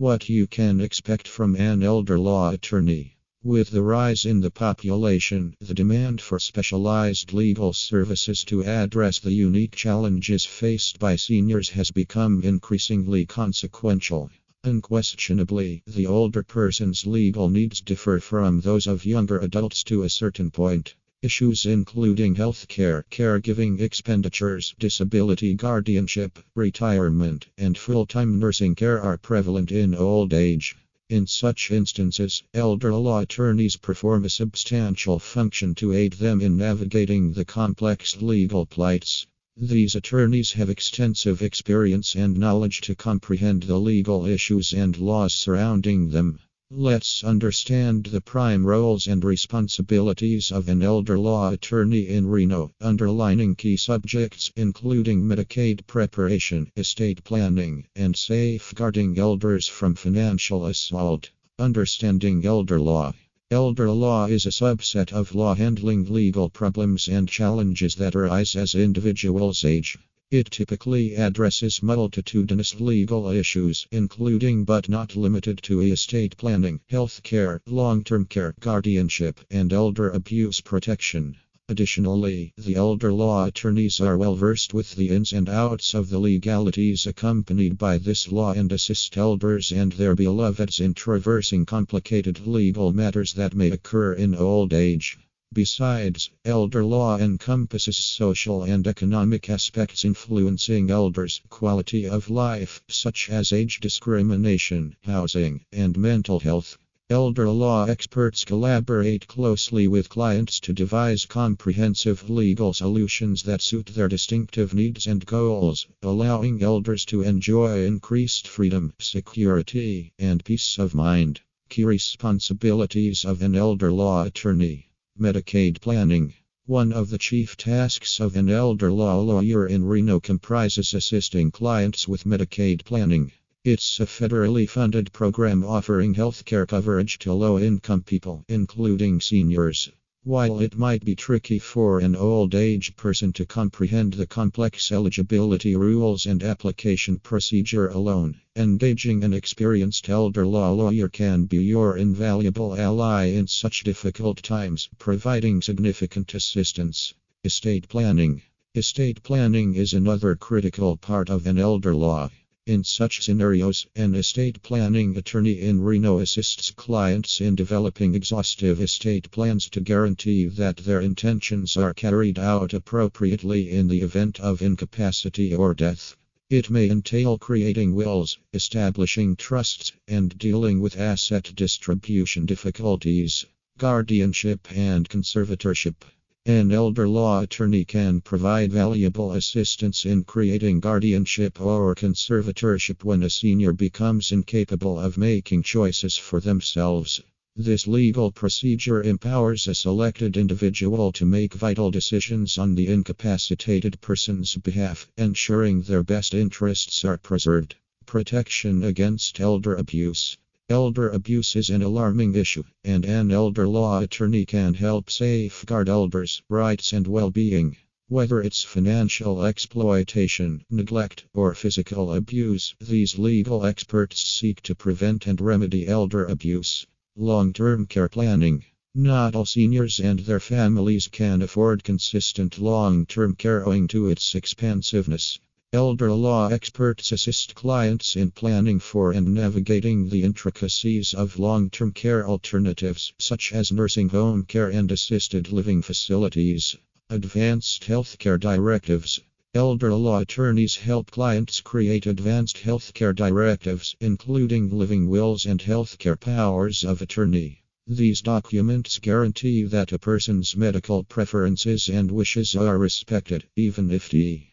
What you can expect from an elder law attorney. With the rise in the population, the demand for specialized legal services to address the unique challenges faced by seniors has become increasingly consequential. Unquestionably, the older person's legal needs differ from those of younger adults to a certain point. Issues including healthcare, caregiving expenditures, disability guardianship, retirement, and full time nursing care are prevalent in old age. In such instances, elder law attorneys perform a substantial function to aid them in navigating the complex legal plights. These attorneys have extensive experience and knowledge to comprehend the legal issues and laws surrounding them. Let's understand the prime roles and responsibilities of an elder law attorney in Reno, underlining key subjects including Medicaid preparation, estate planning, and safeguarding elders from financial assault. Understanding elder law. Elder law is a subset of law handling legal problems and challenges that arise as individuals age. It typically addresses multitudinous legal issues, including but not limited to estate planning, health care, long term care, guardianship, and elder abuse protection. Additionally, the elder law attorneys are well versed with the ins and outs of the legalities accompanied by this law and assist elders and their beloveds in traversing complicated legal matters that may occur in old age. Besides, elder law encompasses social and economic aspects influencing elders' quality of life, such as age discrimination, housing, and mental health. Elder law experts collaborate closely with clients to devise comprehensive legal solutions that suit their distinctive needs and goals, allowing elders to enjoy increased freedom, security, and peace of mind. Key responsibilities of an elder law attorney. Medicaid planning. One of the chief tasks of an elder law lawyer in Reno comprises assisting clients with Medicaid planning. It's a federally funded program offering healthcare coverage to low income people, including seniors. While it might be tricky for an old age person to comprehend the complex eligibility rules and application procedure alone, engaging an experienced elder law lawyer can be your invaluable ally in such difficult times, providing significant assistance. Estate planning. Estate planning is another critical part of an elder law. In such scenarios, an estate planning attorney in Reno assists clients in developing exhaustive estate plans to guarantee that their intentions are carried out appropriately in the event of incapacity or death. It may entail creating wills, establishing trusts, and dealing with asset distribution difficulties, guardianship, and conservatorship. An elder law attorney can provide valuable assistance in creating guardianship or conservatorship when a senior becomes incapable of making choices for themselves. This legal procedure empowers a selected individual to make vital decisions on the incapacitated person's behalf, ensuring their best interests are preserved. Protection against elder abuse. Elder abuse is an alarming issue, and an elder law attorney can help safeguard elders' rights and well being. Whether it's financial exploitation, neglect, or physical abuse, these legal experts seek to prevent and remedy elder abuse. Long term care planning. Not all seniors and their families can afford consistent long term care owing to its expensiveness. Elder law experts assist clients in planning for and navigating the intricacies of long term care alternatives, such as nursing home care and assisted living facilities. Advanced healthcare directives. Elder law attorneys help clients create advanced healthcare directives, including living wills and healthcare powers of attorney. These documents guarantee that a person's medical preferences and wishes are respected, even if the